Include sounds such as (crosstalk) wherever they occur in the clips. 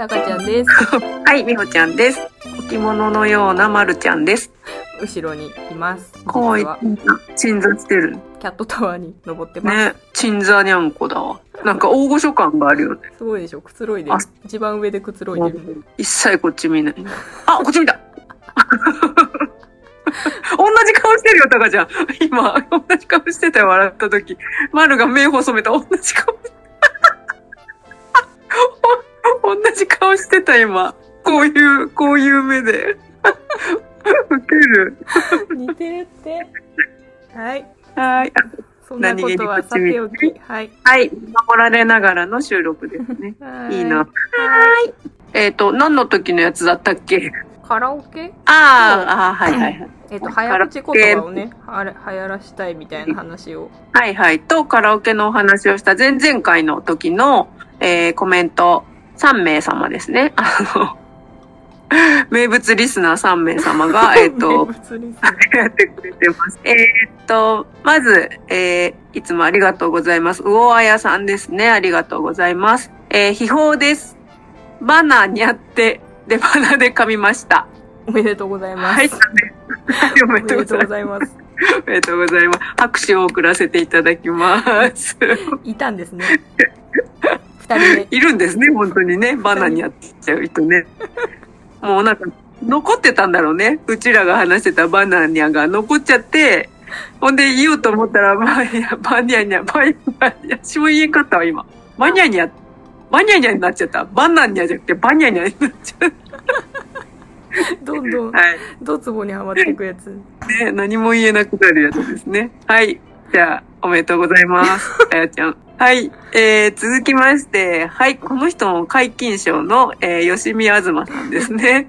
たかちゃんです。(laughs) はい、みほちゃんです。置物のようなまるちゃんです。後ろにいます。かわいい。鎮座してる。キャットタワーに登ってます。ね、鎮座にゃんこだわ。なんか大御所感があるよね。すごいでしょ。くつろいで。一番上でくつろいでる。一切こっち見ない。あ、こっち見た (laughs) 同じ顔してるよ、タカちゃん。今、同じ顔してたよ、笑った時。マルが目細めた、同じ顔。同 (laughs) じ顔してた、今。こういう、こういう目で。(laughs) ウケる。似てるって。はい。はい。そんなことはさておき。はい。はい。守られながらの収録ですね。(laughs) いいな。ははい。えっ、と、何の時のやつだったっけ？い。カラオケ？あーあー、はいはいはい。えっと、早口言葉をね、あれ、流行らしたいみたいな話を。はいはい。と、カラオケのお話をした前々回の時の、えー、コメント3名様ですね。あの、名物リスナー3名様が、えっ、名と、やってくれてます。えーっと、まず、えーいつもありがとうございます。魚あやさんですね。ありがとうございます。えー、秘宝です。バナにゃって、で、バナで噛みました。おめでとうございます。はい、おおめめでとうごございます。ざいます。おめでとうございます。拍手を送らせていただきます。いたんですね。二人目。いるんですね、本当にね。バナにやっちゃう人ね。(laughs) もうなんか、残ってたんだろうね。うちらが話してたバナニャが残っちゃって、ほんで言おうと思ったら、バニャ、バニャニャ、バニャニャ、私も言えんかったわ、今。バニャニャ、バニャニャになっちゃった。バナニャじゃなくて、バニャニャになっちゃう。(laughs) どんどん、はい。ドツボにはまっていくやつ。ね、何も言えなくなるやつですね。はい。じゃあ、おめでとうございます。(laughs) あやちゃん。はい。えー、続きまして、はい。この人も解禁賞の、えー、吉見あずまさんですね。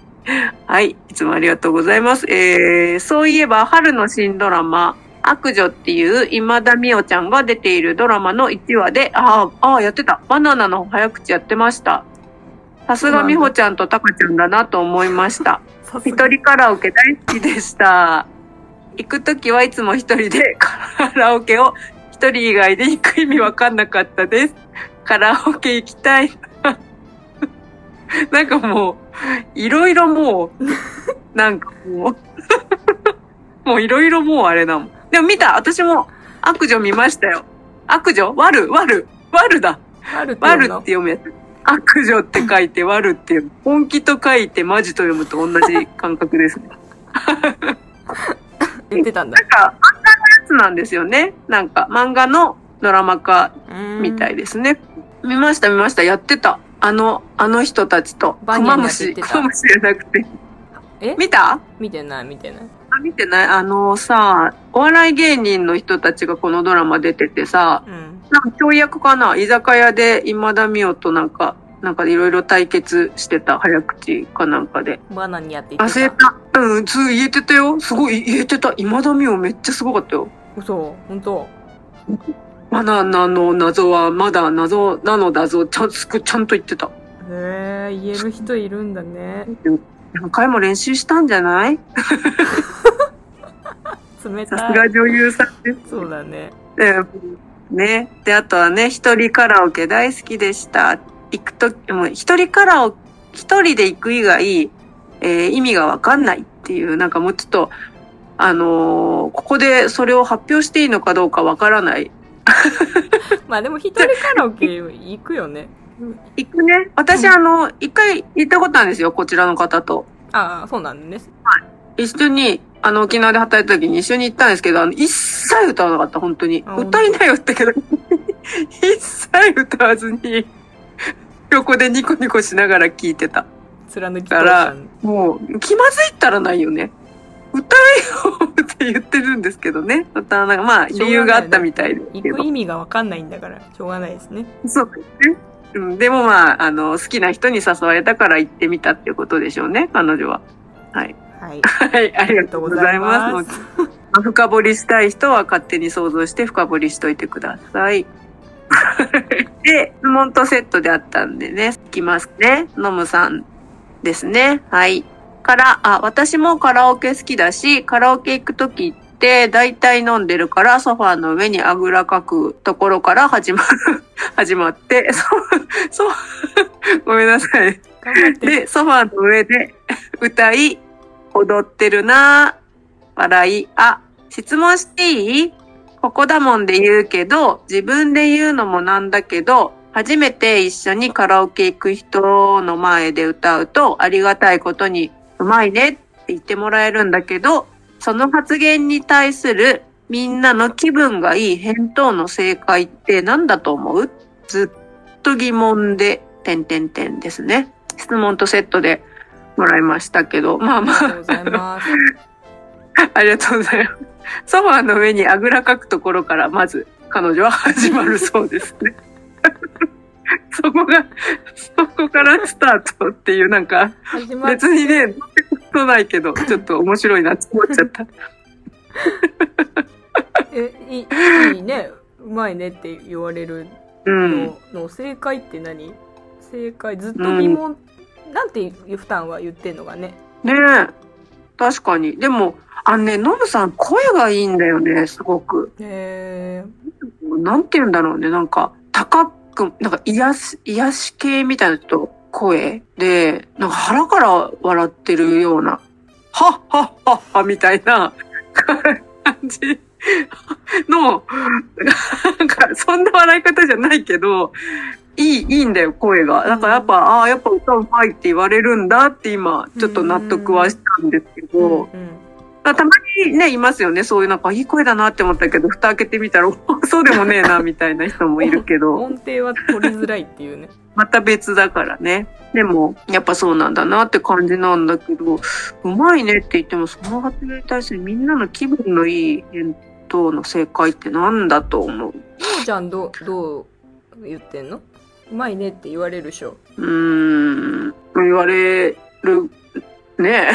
(laughs) はい。いつもありがとうございます。えー、そういえば、春の新ドラマ、悪女っていう今田美桜ちゃんが出ているドラマの1話で、ああ、ああ、やってた。バナナの早口やってました。さすが美穂ちゃんとタカちゃんだなと思いました。一人カラオケ大好きでした。行くときはいつも一人で (laughs) カラオケを一人以外で行く意味わかんなかったです。カラオケ行きたいな。(laughs) なんかもう、いろいろもう、(laughs) なんかもう、もういろいろもうあれだもん。でも見た私も悪女見ましたよ。悪女？悪悪悪だ？悪って読むやつ。悪女って書いて悪って読む。本気と書いてマジと読むと同じ感覚ですね。言ってたんだなん。か、漫画のやつなんですよね。なんか、漫画のドラマ化みたいですね。見ました見ました。やってた。あの、あの人たちと。バニムシ、クマムシじゃなくて。え？見た？見てない見てない。あ、見てないあのさ、お笑い芸人の人たちがこのドラマ出ててさ、うん。なんか教役かな？居酒屋で今田美桜となんか、なんかいろいろ対決してた早口かなんかで。バナにやって言って忘れた。た。うん、つ言えてたよ。すごい言えてた。今田美桜めっちゃすごかったよ。嘘本当バナナの謎はまだ謎なのだぞ。ちゃんすくちゃんと言ってた。へえ、言える人いるんだね。何回も練習したんじゃない？冷さすたい。が女優さんです。そうだね。うんね。で、あとはね、一人カラオケ大好きでした。行くと、もう一人カラオケ、一人で行く以外、えー意味がわかんないっていう、なんかもうちょっと、あのーここでそれを発表していいのかどうかわからない。(laughs) まあでも一人カラオケ行くよね。行くね。私、あの、一回行ったことあるんですよ、こちらの方と。ああ、そうなんです。一緒に、あの、沖縄で働いた時に一緒に行ったんですけど、あの、一切歌わなかった、本当にあ。歌いなよってけど、(laughs) 一切歌わずに、横でニコニコしながら聞いてた。貫き通からもう、気まずいったらないよね。歌えよって言ってるんですけどね。歌わなまあ、理由があったみたいですけど行く。意味がわかんないんだから、しょうがないですね。そうですね。うん、でもまあ、あの、好きな人に誘われたから行ってみたっていうことでしょうね、彼女は。はい。はい。はい、ありがとうございます。深掘りしたい人は勝手に想像して深掘りしといてください。(laughs) で、質問とセットであったんでね、いきますね。ノムさんですね。はい。から、あ、私もカラオケ好きだし、カラオケ行くときって、大体飲んでるから、ソファーの上にあぐらかくところから始まる、(laughs) 始まって、そう、そう、ごめんなさい。で、ソファーの上で歌い、踊ってるな笑い、あ、質問していい？ここだもんで言うけど、自分で言うのもなんだけど、初めて一緒にカラオケ行く人の前で歌うと、ありがたいことに、うまいねって言ってもらえるんだけど、その発言に対するみんなの気分がいい返答の正解って何だと思う？ずっと疑問で、点点点ですね。質問とセットでもらいましたけど、まあまありがとうございます。あ、(laughs) ありがとうございます。ソファーの上にあぐらかくところから、まず彼女は始まるそうですね。(laughs) そこが、そこからスタートっていう、なんか、別にね、ことないけど、ちょっと面白いなって思っちゃった。(laughs) え、いいね。うまいねって言われるうん。のの正解って何？正解ずっと疑問、なんていう負担は言ってんのがね。ねえ。確かに。でも、あのね、ノブさん声がいいんだよね、すごく。へえ。なんて言うんだろうね、なんか、高く、なんか癒し、癒し系みたいなちょっと声で、なんか腹から笑ってるような、はっはっはっはみたいな感じの、なんか、そんな笑い方じゃないけど、いい、いいんだよ、声が。だからやっぱ、ああ、やっぱ歌うまいって言われるんだって今、ちょっと納得はしたんですけど、たまにね、いますよね。そういうなんか、いい声だなって思ったけど、蓋開けてみたら、お (laughs) そうでもねえな、みたいな人もいるけど、(laughs) 音程は取りづらいっていうね。(laughs) また別だからね。でも、やっぱそうなんだなって感じなんだけど、うまいねって言っても、その発言に対してみんなの気分のいい返答の正解ってなんだと思うももちゃんどう、どう言ってんの？うまいねって言われるでしょ。うーん、言われる、ね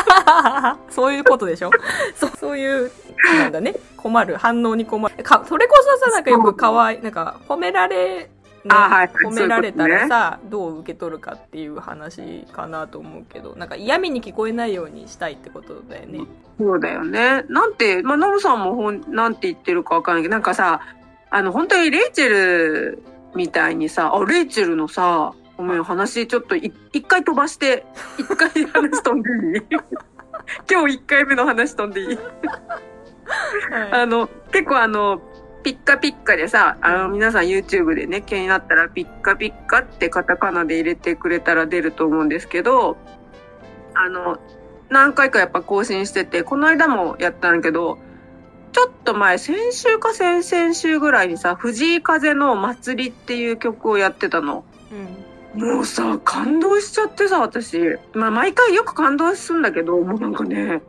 (laughs) そういうことでしょそそういう、なんだね。困る。反応に困る。か、それこそさ、なんかよくかわいい、なんか褒められ、ねあはい褒められたらさ、どう受け取るかっていう話かなと思うけど、なんか嫌味に聞こえないようにしたいってことだよね。そうだよね。なんて、まあ、ノブさんもほん、なんて言ってるかわかんないけど、なんかさ、あの、本当にレイチェルみたいにさ、あ、レイチェルのさ、ごめん、話ちょっとい一回飛ばして、一回話飛んでいい？(laughs) 今日一回目の話飛んでいい？はあの、結構あの、ピッカピッカでさ、あの、皆さん YouTube でね、気になったら、ピッカピッカってカタカナで入れてくれたら出ると思うんですけど、あの、何回かやっぱ更新してて、この間もやったんだけど、ちょっと前、先週か先々週ぐらいにさ、藤井風の祭りっていう曲をやってたの。い。うん。もうさ、感動しちゃってさ、私。まあ、毎回よく感動するんだけど、もうなんかね、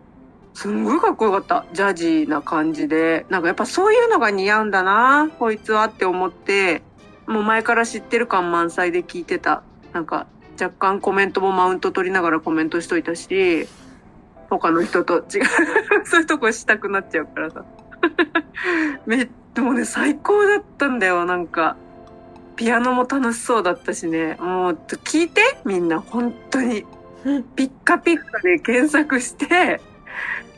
すんごいかっこよかった。ジャジーな感じで。なんかやっぱそういうのが似合うんだな、こいつはって思って、もう前から知ってる感満載で聞いてた。なんか、若干コメントもマウント取りながらコメントしといたし、他の人と違う、(laughs) そういうとこしたくなっちゃうからさ。(laughs) めっでもね、最高だったんだよ、なんか。ピアノも楽しそうだったしね。もう、聞いてみんな、本当に。(laughs) ピッカピッカで検索して、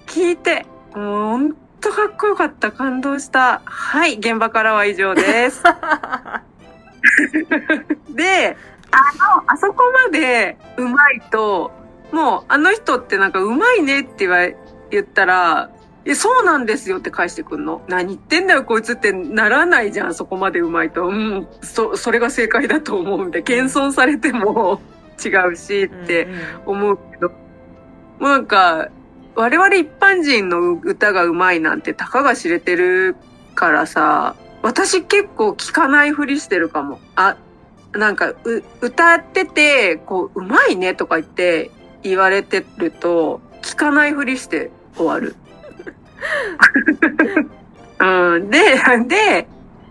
聞いて。もう、本当かっこよかった。感動した。はい、現場からは以上です。で、あの、あそこまでうまいと、もう、あの人ってなんかうまいねって言ったら、え、そうなんですよって返してくんの。何言ってんだよ、こいつってならないじゃん、そこまでうまいと。うん、そ、それが正解だと思うんで、謙遜されても (laughs) 違うしって思うけど、もうなんか、我々一般人の歌がうまいなんてたかが知れてるからさ、私結構聞かないふりしてるかも。あ、なんか、う、歌ってて、こう、うまいねとか言って言われてると、聞かないふりして終わる。(laughs) うん、で、で、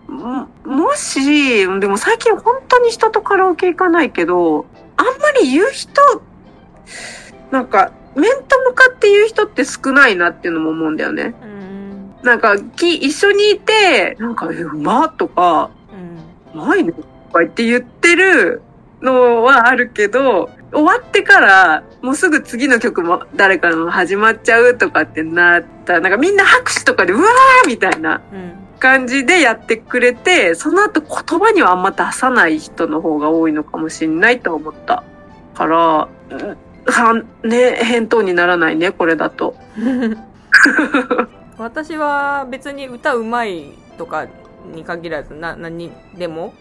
ももし、でも最近本当に人とカラオケ行かないけど、あんまり言う人、なんか、面と向かって言う人って少ないなっていうのも思うんだよね。うん。なんか、き、一緒にいて、なんか、え、うまっとか、うん。うまいねとか言って言ってるのはあるけど、終わってから、もうすぐ次の曲も誰かの始まっちゃうとかってなったら、なんかみんな拍手とかで、うわーみたいな。うん。感じでやってくれて、その後言葉にはあんま出さない人の方が多いのかもしんないと思った。から、うんはね、返答にならないね、これだと。(laughs) 私は別に歌うまいとかに限らずな何でも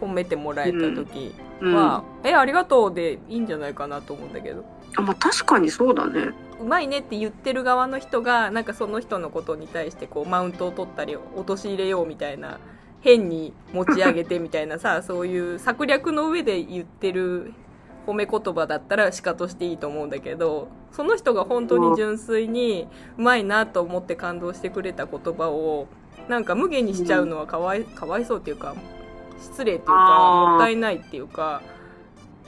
褒めてもらえた時うん。はあ、「えありがとう」でいいんじゃないかなと思うんだけどまあ確かにそうだね。うまいねって言ってる側の人がなんかその人のことに対してこうマウントを取ったり陥れようみたいな変に持ち上げてみたいなさ (laughs) そういう策略の上で言ってる褒め言葉だったらしかとしていいと思うんだけどその人が本当に純粋にうまいなと思って感動してくれた言葉をなんか無限にしちゃうのはかわいかわいそうっていうか失礼っていうかもったいないっていうか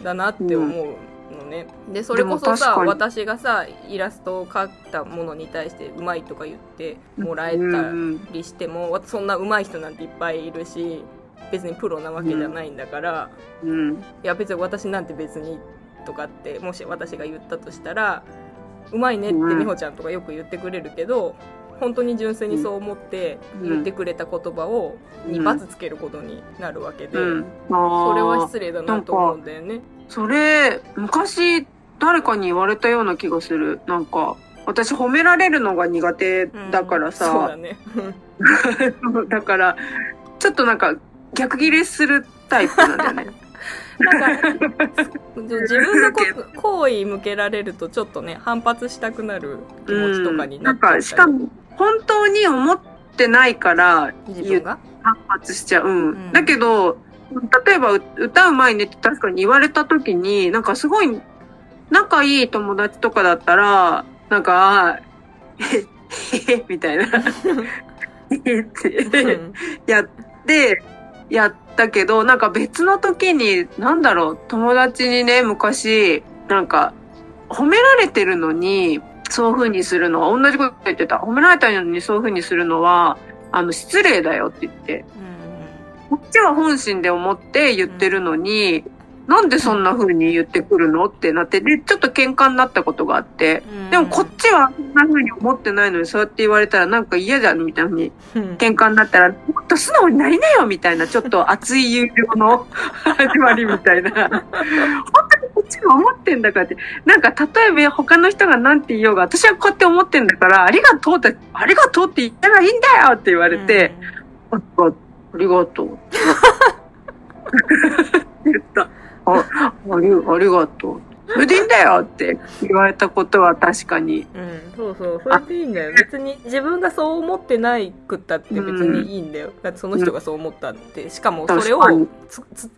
だなって思うのね。でそれこそさ私がさイラストを描いたものに対してうまいとか言ってもらえたうんりしてもそんな上手い人なんていっぱいいるし別にプロなわけじゃないんだから、うん。いや別に私なんて別にとかってもし私が言ったとしたらうまいねってうん。美穂ちゃんとかよく言ってくれるけど本当に純粋にそう思って言ってくれた言葉をうんに罰つけることになるわけで、うん。それは。失礼だなと思うんだよね。それ、昔、誰かに言われたような気がする。なんか、私褒められるのが苦手だからうんそうださ、ね。(laughs) だから、ちょっとなんか、逆ギレするタイプなんだよね。なんか自分のこと (laughs) 好意向けられるとちょっとね反発したくなる気持ちとかになっちゃったり、うんんか、しかも、本当に思ってないから、言反発しちゃう。うん。うんだけど、例えばう歌うまいねって確かに言われた時に、なんかすごい仲いい友達とかだったら、なんか、あーへへへみたいな。(laughs) ってうんやって、やったけど、なんか別の時に、なんだろう、友達にね、昔、なんか、褒められてるのに、そういう風にするのは、同じこと言ってた。褒められたのにそういう風にするのは、あの、失礼だよって言って。こっちは本心で思って言ってるのに、なんでそんな風に言ってくるのってなって、で、ちょっと喧嘩になったことがあって、うんでもこっちはそんな風に思ってないのに、そうやって言われたらなんか嫌じゃんみたいにうん喧嘩になったら、もっと素直になりなよみたいな、ちょっと熱い友情の (laughs) 始まりみたいな。本当にこっちが思ってんだからって。なんか、例えば他の人が何て言おうが、私はこうやって思ってんだから、ありがとうって、ありがとうって言ったらいいんだよって言われて、あありがとう。(laughs) 言った。あ、あり、ありがとう。それでいいんだよって言われたことは確かに。うん、そうそう、それでいいんだよ。別に自分がそう思ってないくったって別にいいんだよ。だってその人がそう思ったって、しかもそれを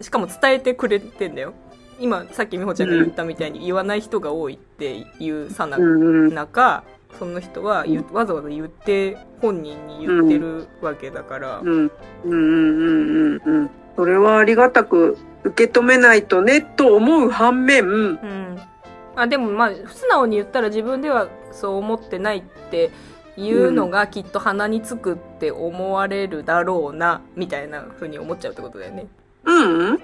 しかも伝えてくれてんだよ。今、さっき美穂ちゃんが言ったみたいに言わない人が多いっていうさな。中、その人はわざわざ言って、本人に言ってるわけだから。うん。うんうんうんうんうん。それはありがたく受け止めないとね、と思う反面、うん。あ、でもまあ、素直に言ったら自分ではそう思ってないっていうのがきっと鼻につくって思われるだろうな、みたいな風に思っちゃうってことだよね。うん。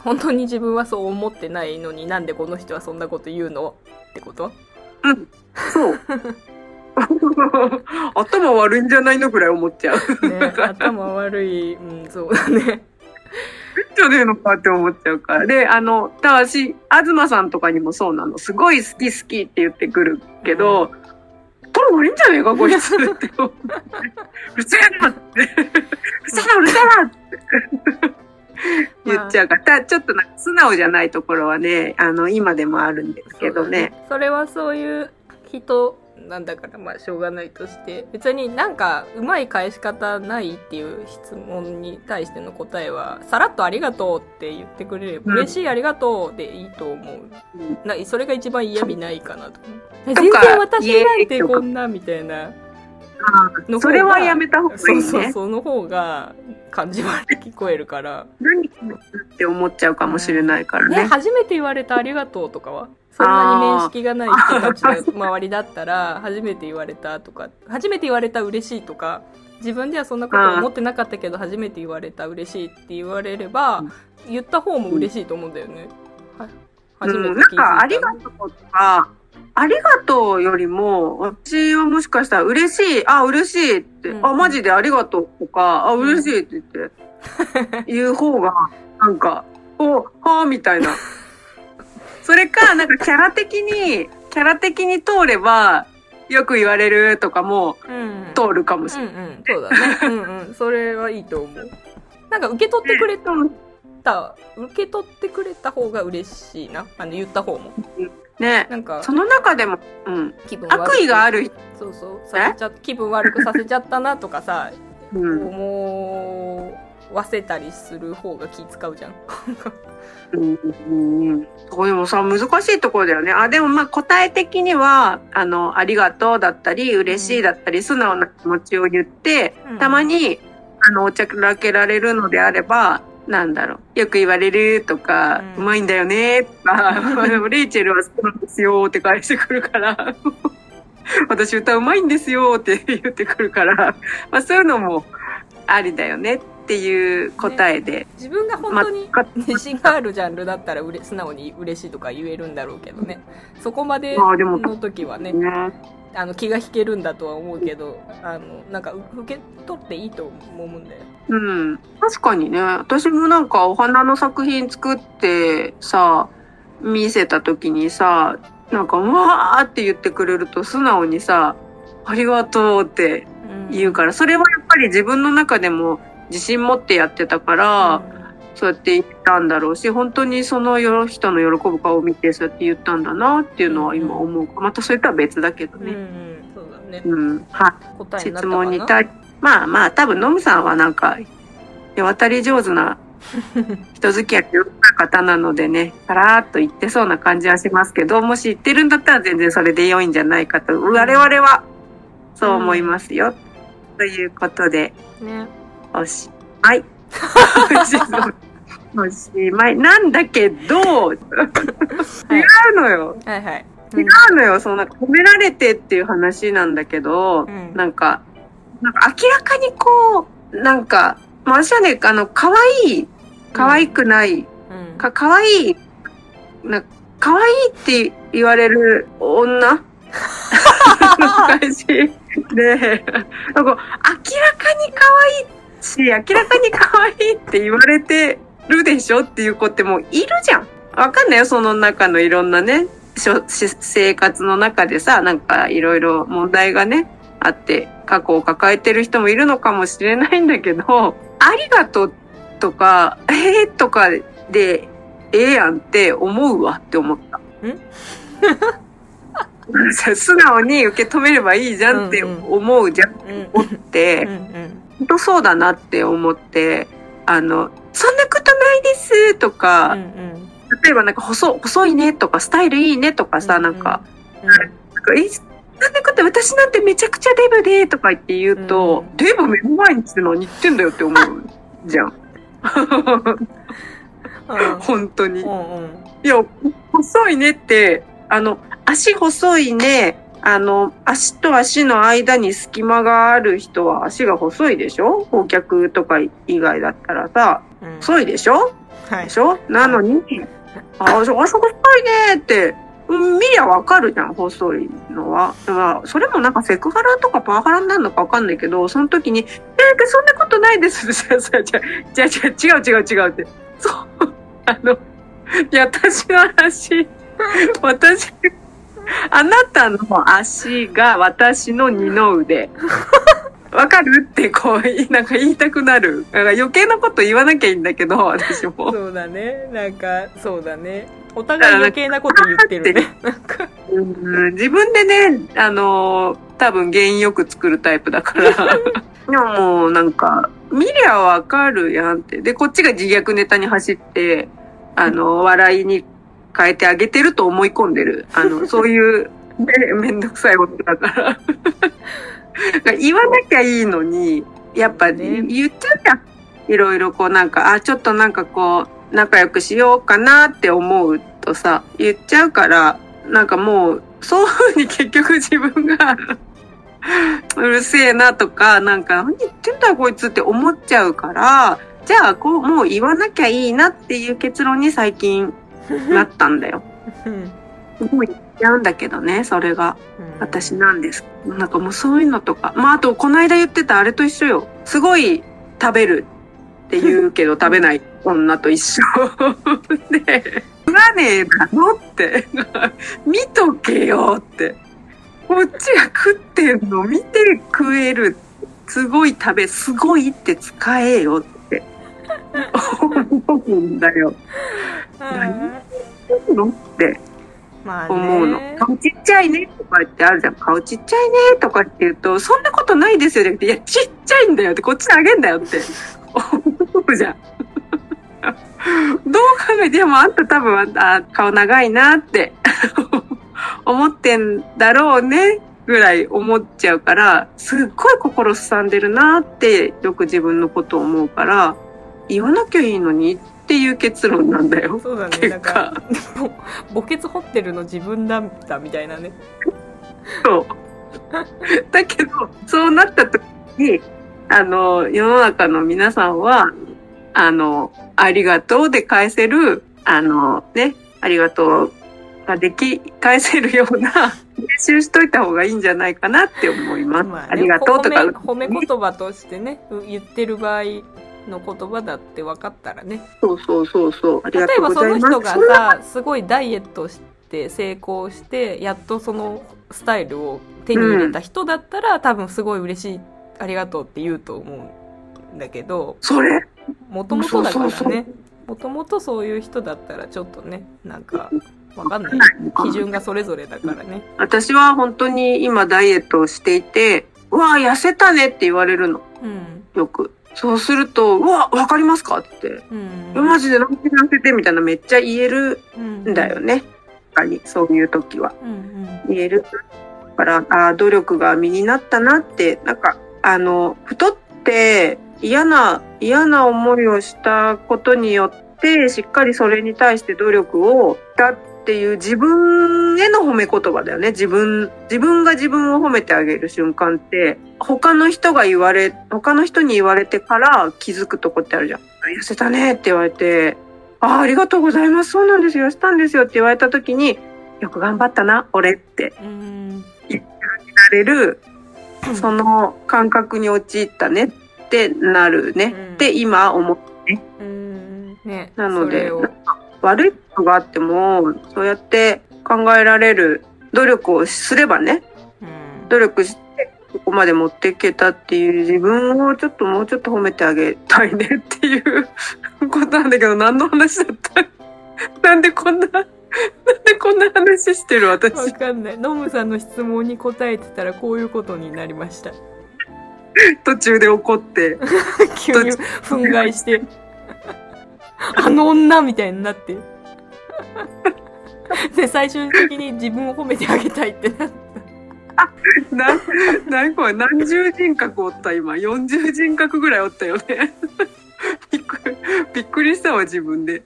本当に自分はそう思ってないのになんでこの人はそんなこと言うの？ってこと？うん。そう。(laughs) 頭悪いんじゃないの？ぐらい思っちゃう。ね、頭悪い、うん、そうだね。じゃねえのかって思っちゃうから。で、あの、ただし、東さんとかにもそうなの。すごい好き好きって言ってくるけど、頭悪いんじゃねえか、こいつって。(laughs) うるせえなって。うるせえな、うるせえなって。言っちゃうから、ただちょっとなんか素直じゃないところはね、あの、今でもあるんですけどね。それはそういう人なんだからまあしょうがないとして別になんかうまい返し方ないっていう質問に対しての答えはさらっとありがとうって言ってくれれば、うん。嬉しいありがとうでいいと思う。うん。なそれが一番嫌味ないかなと。全然私なんてこんなみたいな。の方がそれはやめた方がいいね。そうそうその方が感じ悪く聞こえるから。何って思っちゃうかもしれないからね、ね。初めて言われたありがとうとかはそんなに面識がない人たちの周りだったら初めて言われたとか初めて言われた嬉しいとか自分ではそんなこと思ってなかったけど初めて言われた嬉しいって言われれば、うん。言った方も嬉しいと思うんだよね。は初めてうん、聞いたなんか、ありがとうとか、ありがとうよりも、私はもしかしたら嬉しい、あ、嬉しいって、うん。あ、マジでありがとうとか、あ、嬉しいって言って、言う方が、なんか、お、はぁ、みたいな。(laughs) それか、なんかキャラ的に、キャラ的に通れば、よく言われるとかもうん。通るかもしうんれない。うん、そうだね。うんうん。それはいいと思う。なんか受け取ってくれた、受け取ってくれた方が嬉しいな。あの、言った方も。ね。なんかそ、の中でも、うん。気分悪意がある人、そうそう。させちゃ気分悪くさせちゃったなとかさ、うん。思わせたりする方が気使うじゃん。うんうんそこでもさ、難しいところだよね。あ、でもまあ答え的には、あの、ありがとうだったり、嬉しいだったり、素直な気持ちを言って、うんたまに、あの、おちゃらけられるのであれば、なんだろう。よく言われるとか、ううんまいんだよねとか、で (laughs) もレイチェルはそうなんですよって返してくるから、(laughs) 私歌うまいんですよって言ってくるから、まあそういうのもありだよねっていう答えで。自分が本当にまあ自信があるジャンルだったらうれ素直に嬉しいとか言えるんだろうけどね。そこまでまあでもの時はね、ねあの気が引けるんだとは思うけど、あの、なんかう受け取っていいと思うんだよ。うん。確かにね。私もなんかお花の作品作ってさ、見せた時にさ、なんか、うわーって言ってくれると素直にさ、ありがとうって言うから、それはやっぱり自分の中でも自信持ってやってたから、そうやって言ったんだろうし、本当にそのよ人の喜ぶ顔を見てそうやって言ったんだなっていうのは今思う。またそれとは別だけどうん、うん、ね。そうだね。うん。はい。質問に対まあまあ多分ノムさんはなんか世渡り上手な (laughs) 人付き合い上手な方なのでねさらーっと言ってそうな感じはしますけどもし言ってるんだったら全然それで良いんじゃないかと我々はそう思いますよ、ということでね。おしまい。(laughs) おしまい。なんだけど。違うのよ。はいはい。違うのよ。そのなんか褒められてっていう話なんだけど、うん。なんか、なんか明らかにこう、なんか、まあ私はね、あの、可愛い、可愛くない、うん。か、可愛い、な、可愛いって言われる女？(laughs) の感じで、なんか、明らかに可愛いし、明らかに可愛いって言われてるでしょっていう子ってもういるじゃん。わかんないよ、その中のいろんなね、しょし生活の中でさ、なんかいろいろ問題がね、あって、過去を抱えてる人もいるのかもしれないんだけど、ありがとうとか、えー、とかで、ええやんって思うわって思った。(laughs) 素直に受け止めればいいじゃんって思うじゃんうん。思って、うんうん。本当そうだなって思って、あの、そんなことないですとか、うんうん。例えばなんか細、細いねとか、スタイルいいねとかさ、うんなんか、うん。なんかえ、そんなこと私なんてめちゃくちゃデブでとか言って言うと、うんデブ目の前にして何言ってんだよって思うじゃん。うん本当に。うんうん。いや、細いねって、あの、足細いね、あの、足と足の間に隙間がある人は足が細いでしょ？顧客とか以外だったらさ、うん。細いでしょ？はい。でしょ？なのに、あ、あそこ細いねって、うん見りゃわかるじゃん、細いのは。まあ、それもなんかセクハラとかパワハラになるのかわかんないけど、その時に、えー、そんなことないです。じゃあ、じゃあ、じゃあ、じゃあ違う違う違うって。そう、あの、いや、私の足、(laughs) 私、(laughs) あなたの足が私の二の腕。(laughs) わかるってこう、なんか言いたくなる。なんか余計なこと言わなきゃいいんだけど、私も。そうだね。なんか、そうだね。お互い余計なこと言ってるね。なんか。うん自分でね、あのー多分原因よく作るタイプだから。(laughs) でももうなんか、見りゃわかるやんって。で、こっちが自虐ネタに走って、あの、笑いに変えてあげてると思い込んでる。あの、(laughs) そういう、めめんどくさいことだから。(laughs) 言わなきゃいいのに、やっぱ、ね言っちゃうじゃん。いろいろこうなんか、あ、ちょっとなんかこう、仲良くしようかなって思うとさ、言っちゃうから、なんかもう、そういうふうに (laughs) 結局自分が、うるせえなとか、なんか、何言ってんだよこいつって思っちゃうから、じゃあ、こう、もう言わなきゃいいなっていう結論に最近なったんだよ。うんごい言っちゃうんだけどね、それが。うん私なんです。なんかもうそういうのとか。まああと、この間言ってたあれと一緒よ。すごい食べるって言うけど (laughs) 食べない女と一緒。(laughs) で、食わねえだろって。(laughs) 見とけよって。こっちが食ってんの見て食える。すごい食べ、すごいって使えよって。(laughs) 思うんだよ。うんのって。まあ思うのね。顔ちっちゃいねとか言ってあるじゃん。顔ちっちゃいねとかって言うと、そんなことないですよじゃなくて、いや、ちっちゃいんだよって、こっちにあげんだよって。思うじゃん。どう考えて、でもあんた多分、あ、顔長いなって思ってんだろうね、ぐらい思っちゃうから、すっごい心すさんでるなって、よく自分のことを思うから、言わなきゃいいのにっていう結論なんだよ。そうだね。結なんか、ぼ墓穴掘ってるの自分だったみたいなね。そう。だけど、そうなった時に、あの、世の中の皆さんは、あの、ありがとうで返せる、あの、ね、ありがとうができ、返せるような練習しといた方がいいんじゃないかなって思います。まありがとうとか、褒め褒め言葉としてね、う言ってる場合の言葉だって分かったらね。そうそうそうそう、あり例がとうごえばその。人がさ、すごいダイエットして成功して、やっとそのスタイルを手に入れた人だったら、多分すごい嬉しい、ありがとうって言うと思うんだけど、それ、もともとだからね。もともとそういう人だったらちょっとね、なんか、わかんない。基準がそれぞれだからね。私は本当に今ダイエットをしていて、うわあ、痩せたねって言われるの。うん。よく。そうすると、うわ、わかりますか？って。うん。マジで何で痩せてみたいなめっちゃ言えるうんんだよね。確かに、そういう時は。うんうん。言える。だから、あー努力が身になったなって、なんか、あの、太って嫌な、嫌な思いをしたことによって、しっかりそれに対して努力をしたっていう自分への褒め言葉だよね。自分、自分が自分を褒めてあげる瞬間って、他の人が言われ、他の人に言われてから気づくとこってあるじゃん。痩せたねって言われて、ああ、ありがとうございます。そうなんですよ。痩せたんですよって言われた時に、よく頑張ったな、俺ってうん。なれる、その感覚に陥ったねってなるね、うんって今思う。うん。ね。なので悪いことがあっても、そうやって考えられる努力をすればね、うん努力してここまで持っていけたっていう自分をちょっともうちょっと褒めてあげたいねっていうことなんだけど、何の話だった？(laughs) なんでこんな、なんでこんな話してる？わ私。かんない。ノムさんの質問に答えてたらこういうことになりました。(laughs) 途中で怒って。(laughs) 急に憤慨して。あの女みたいになって。(laughs) で、最終的に自分を褒めてあげたいってなって。な、なにこれ？何十人格おった今？40人格ぐらいおったよね。(laughs) びっくり、びっくりしたわ自分で。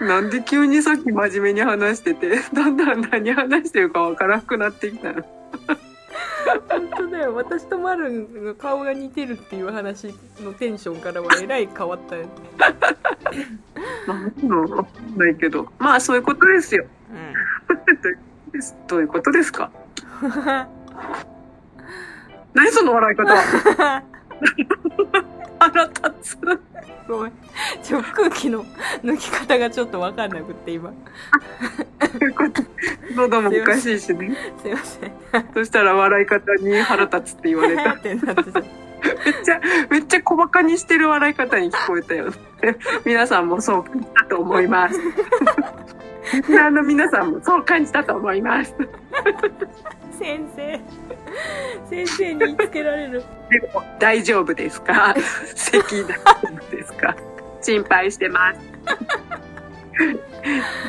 なんで急にさっき真面目に話してて、(laughs) だんだん何話してるかわからなくなってきたの。本当だよ。私とマルンの顔が似てるっていう話のテンションからはえらい変わったよね。なんないけど。まあそういうことですよ。(laughs) どういうことですか？何その笑い方？は (laughs) 腹立つ。ごめん。ちょ、空気の抜き方がちょっとわかんなくって今。そういうこと喉もおかしいしね。すいません。そしたら笑い方に腹立つって言われた。(laughs) ってなってた。めっちゃ、めっちゃ小馬鹿にしてる笑い方に聞こえたよ。皆さんもそう感じたと思います。(laughs) リスナーの皆さんもそう感じたと思います。先生。(laughs) 先生に言いつけられる。でも大丈夫ですか？(laughs) 咳大丈夫ですか？心配してます。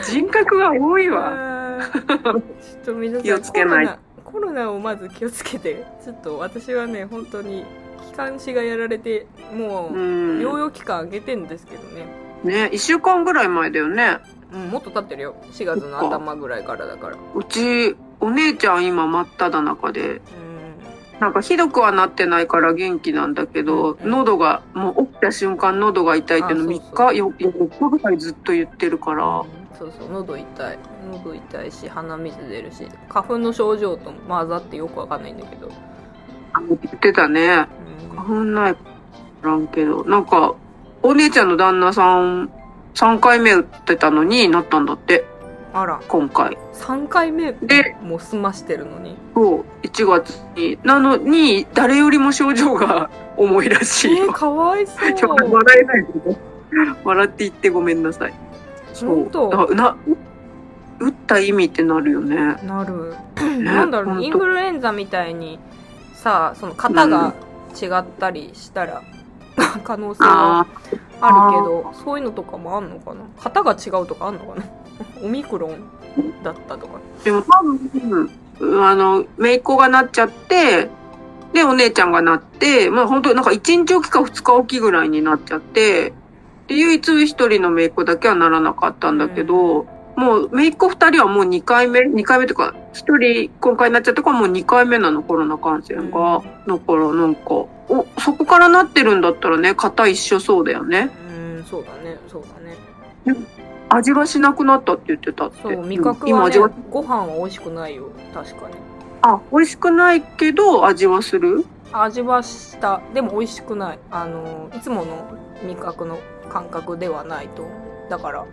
(laughs) 人格が多いわ。ちょっと皆さん気をつけないコロナをまず気をつけてちょっと私はね本当に気管支がやられてもう。うん療養期間上げてんですけどね、ね、一週間ぐらい前だよね。うん、もっと経ってるよ4月の頭ぐらいからだからうち、お姉ちゃん今真っ只中で、うん。なんかひどくはなってないから元気なんだけど、喉が、もう起きた瞬間喉が痛いっていうの3あそうそう。日、よ4日ぐらいずっと言ってるから、そうそう。喉痛い。喉痛いし鼻水出るし花粉の症状と混ざってよくわかんないんだけど、あ言ってたね。うん。花粉ないからんけど。なんか、お姉ちゃんの旦那さん、3回目打ってたのになったんだって、あら今回。3回目でもう済ましてるのにそう、1月に。なのに、誰よりも症状が (laughs) 重いらしいえー、よ。かわいそう (laughs) ちょっと笑えないけど。笑って言ってごめんなさい。そう。だな、打った意味ってなるよね。なるねなんだろうインフルエンザみたいにさその型が違ったりしたら、(laughs) 可能性はああるけどそういうのとかもあんのかな？型が違うとかあんのかな？オミクロンだったとかあ。でも多分、うんあの、姪っ子がなっちゃって、で、お姉ちゃんがなって、まあ本当になんか1日おきか2日おきぐらいになっちゃって、で、唯一一人の姪っ子だけはならなかったんだけど、もう姪っ子2人はもう2回目、2回目というか、1人今回なっちゃった子はもう2回目なの、コロナ感染が。だからなんか、お、そこからなってるんだったらね、型一緒そうだよね。うんそうだねそうだね味がしなくなったって言ってたって。そう味覚今味が、はねご飯は美味しくないよ。確かに。あ、美味しくないけど味はする？味はした。でも美味しくない。あのいつもの味覚の感覚ではないと。だから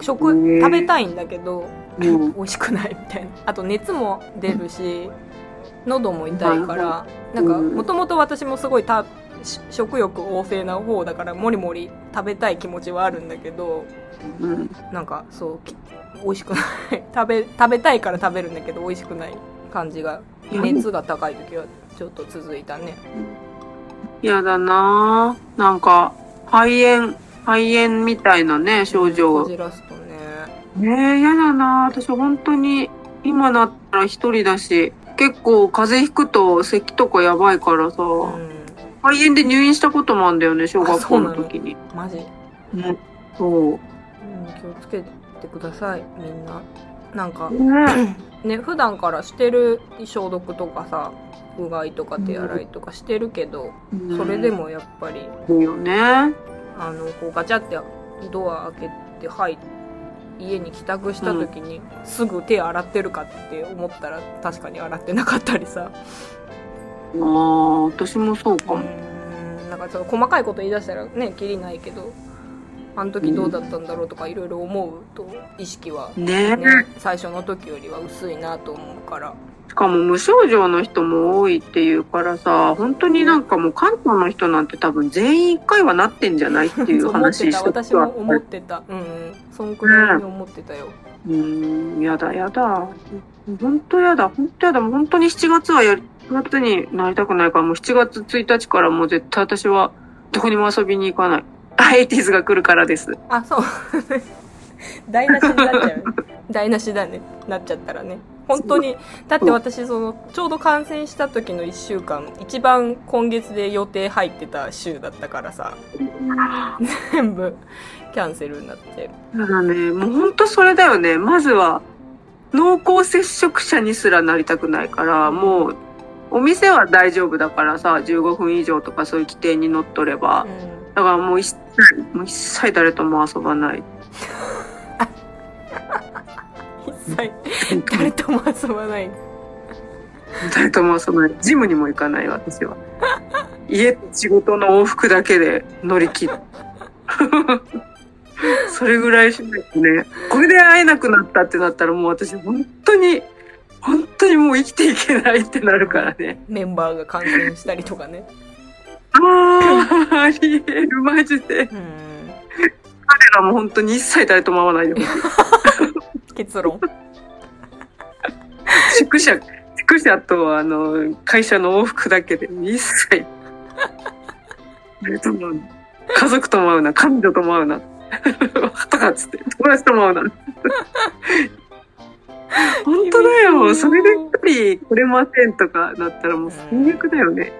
食食べたいんだけどうん。(laughs) 美味しくないみたいな。あと熱も出るし喉も痛いからなんかうん。もともと私もすごいたし食欲旺盛な方だからもりもり食べたい気持ちはあるんだけどうん。なんかそうき美味しくない (laughs) 食べ食べたいから食べるんだけど美味しくない感じが熱が高い時はちょっと続いたねやだなぁ。なんか、肺炎、肺炎みたいなね、症こ状。じらすとねねえ、やだなぁ。私本当に、今なったら一人だし、結構風邪ひくと咳とかやばいからさ、うん肺炎で入院したこともあんだよね、小学校の時に。マジ？ねそう。うん、気をつけてくださいみんななんかね (clears throat) ね普段からしてる消毒とかさうがいとか手洗いとかしてるけど、えそれで。もやっぱりいいよね。あのこうガチャってドア開けてはい家に帰宅した時に、すぐ手洗ってるかって思ったら確かに洗ってなかったりさああ、私もそうかうも。んなんかちょっと細かいこと言い出したらねきりないけどあの時どうだったんだろうとかいろいろ思うと意識はねえ。ね、最初の時よりは薄いなと思うからしかも無症状の人も多いっていうからさ、本当になんかもう関東の人なんて多分全員一回はなってんじゃないっていう (laughs) そう思って話た私も思ってたうんうんそんくらいに思ってたよ、うーん、やだやだ。本当やだ、本当やだ。本当に7月はやり、7月になりたくないから、もう7月1日からもう絶対私はどこにも遊びに行かない。あ、エイティーズが来るからです。あそう。(laughs) 台無しになっちゃう。ね (laughs) 台無しだね。なっちゃったらね。本当に。だって私そのちょうど感染した時の1週間一番今月で予定入ってた週だったからさ。全部キャンセルになって。だからね、もう本当それだよね。まずは、濃厚接触者にすらなりたくないから、もう、お店は大丈夫だからさ、15分以上とかそういう規定にのっとれば。うだからもう一切、もう一切誰とも遊ばない。ん一切誰とも遊ばない誰とも遊ばない。ジムにも行かない私は。家と仕事の往復だけで乗り切る。(laughs) それぐらいしないとね。これで会えなくなったってなったらもう私本当に、本当にもう生きていけないってなるからね。メンバーが感染したりとかねああ、ありえる、マジで。うん彼らも本当に一切誰とも会わないでほしい。(laughs) 結論宿舎、宿舎とあの、会社の往復だけで一切。誰とも会うな家族とも会うな、彼女とも会うな。(laughs) とかっつって、友達とも会うな。(laughs) 本当だよ。それで一人来れませんとかなったらもう最悪だよね。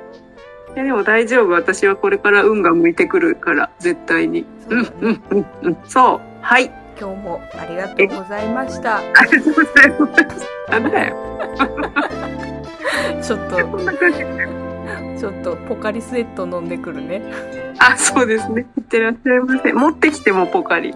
いやでも大丈夫。私はこれから運が向いてくるから、絶対に。うん、うん、うん、うん。そう。はい。今日もありがとうございましたありがとうございます。なんだよ。(laughs) ちょっとこんな感じ。(laughs) ちょっとポカリスエット飲んでくるねあ、そうですね。いってらっしゃいませ。持ってきてもポカリ。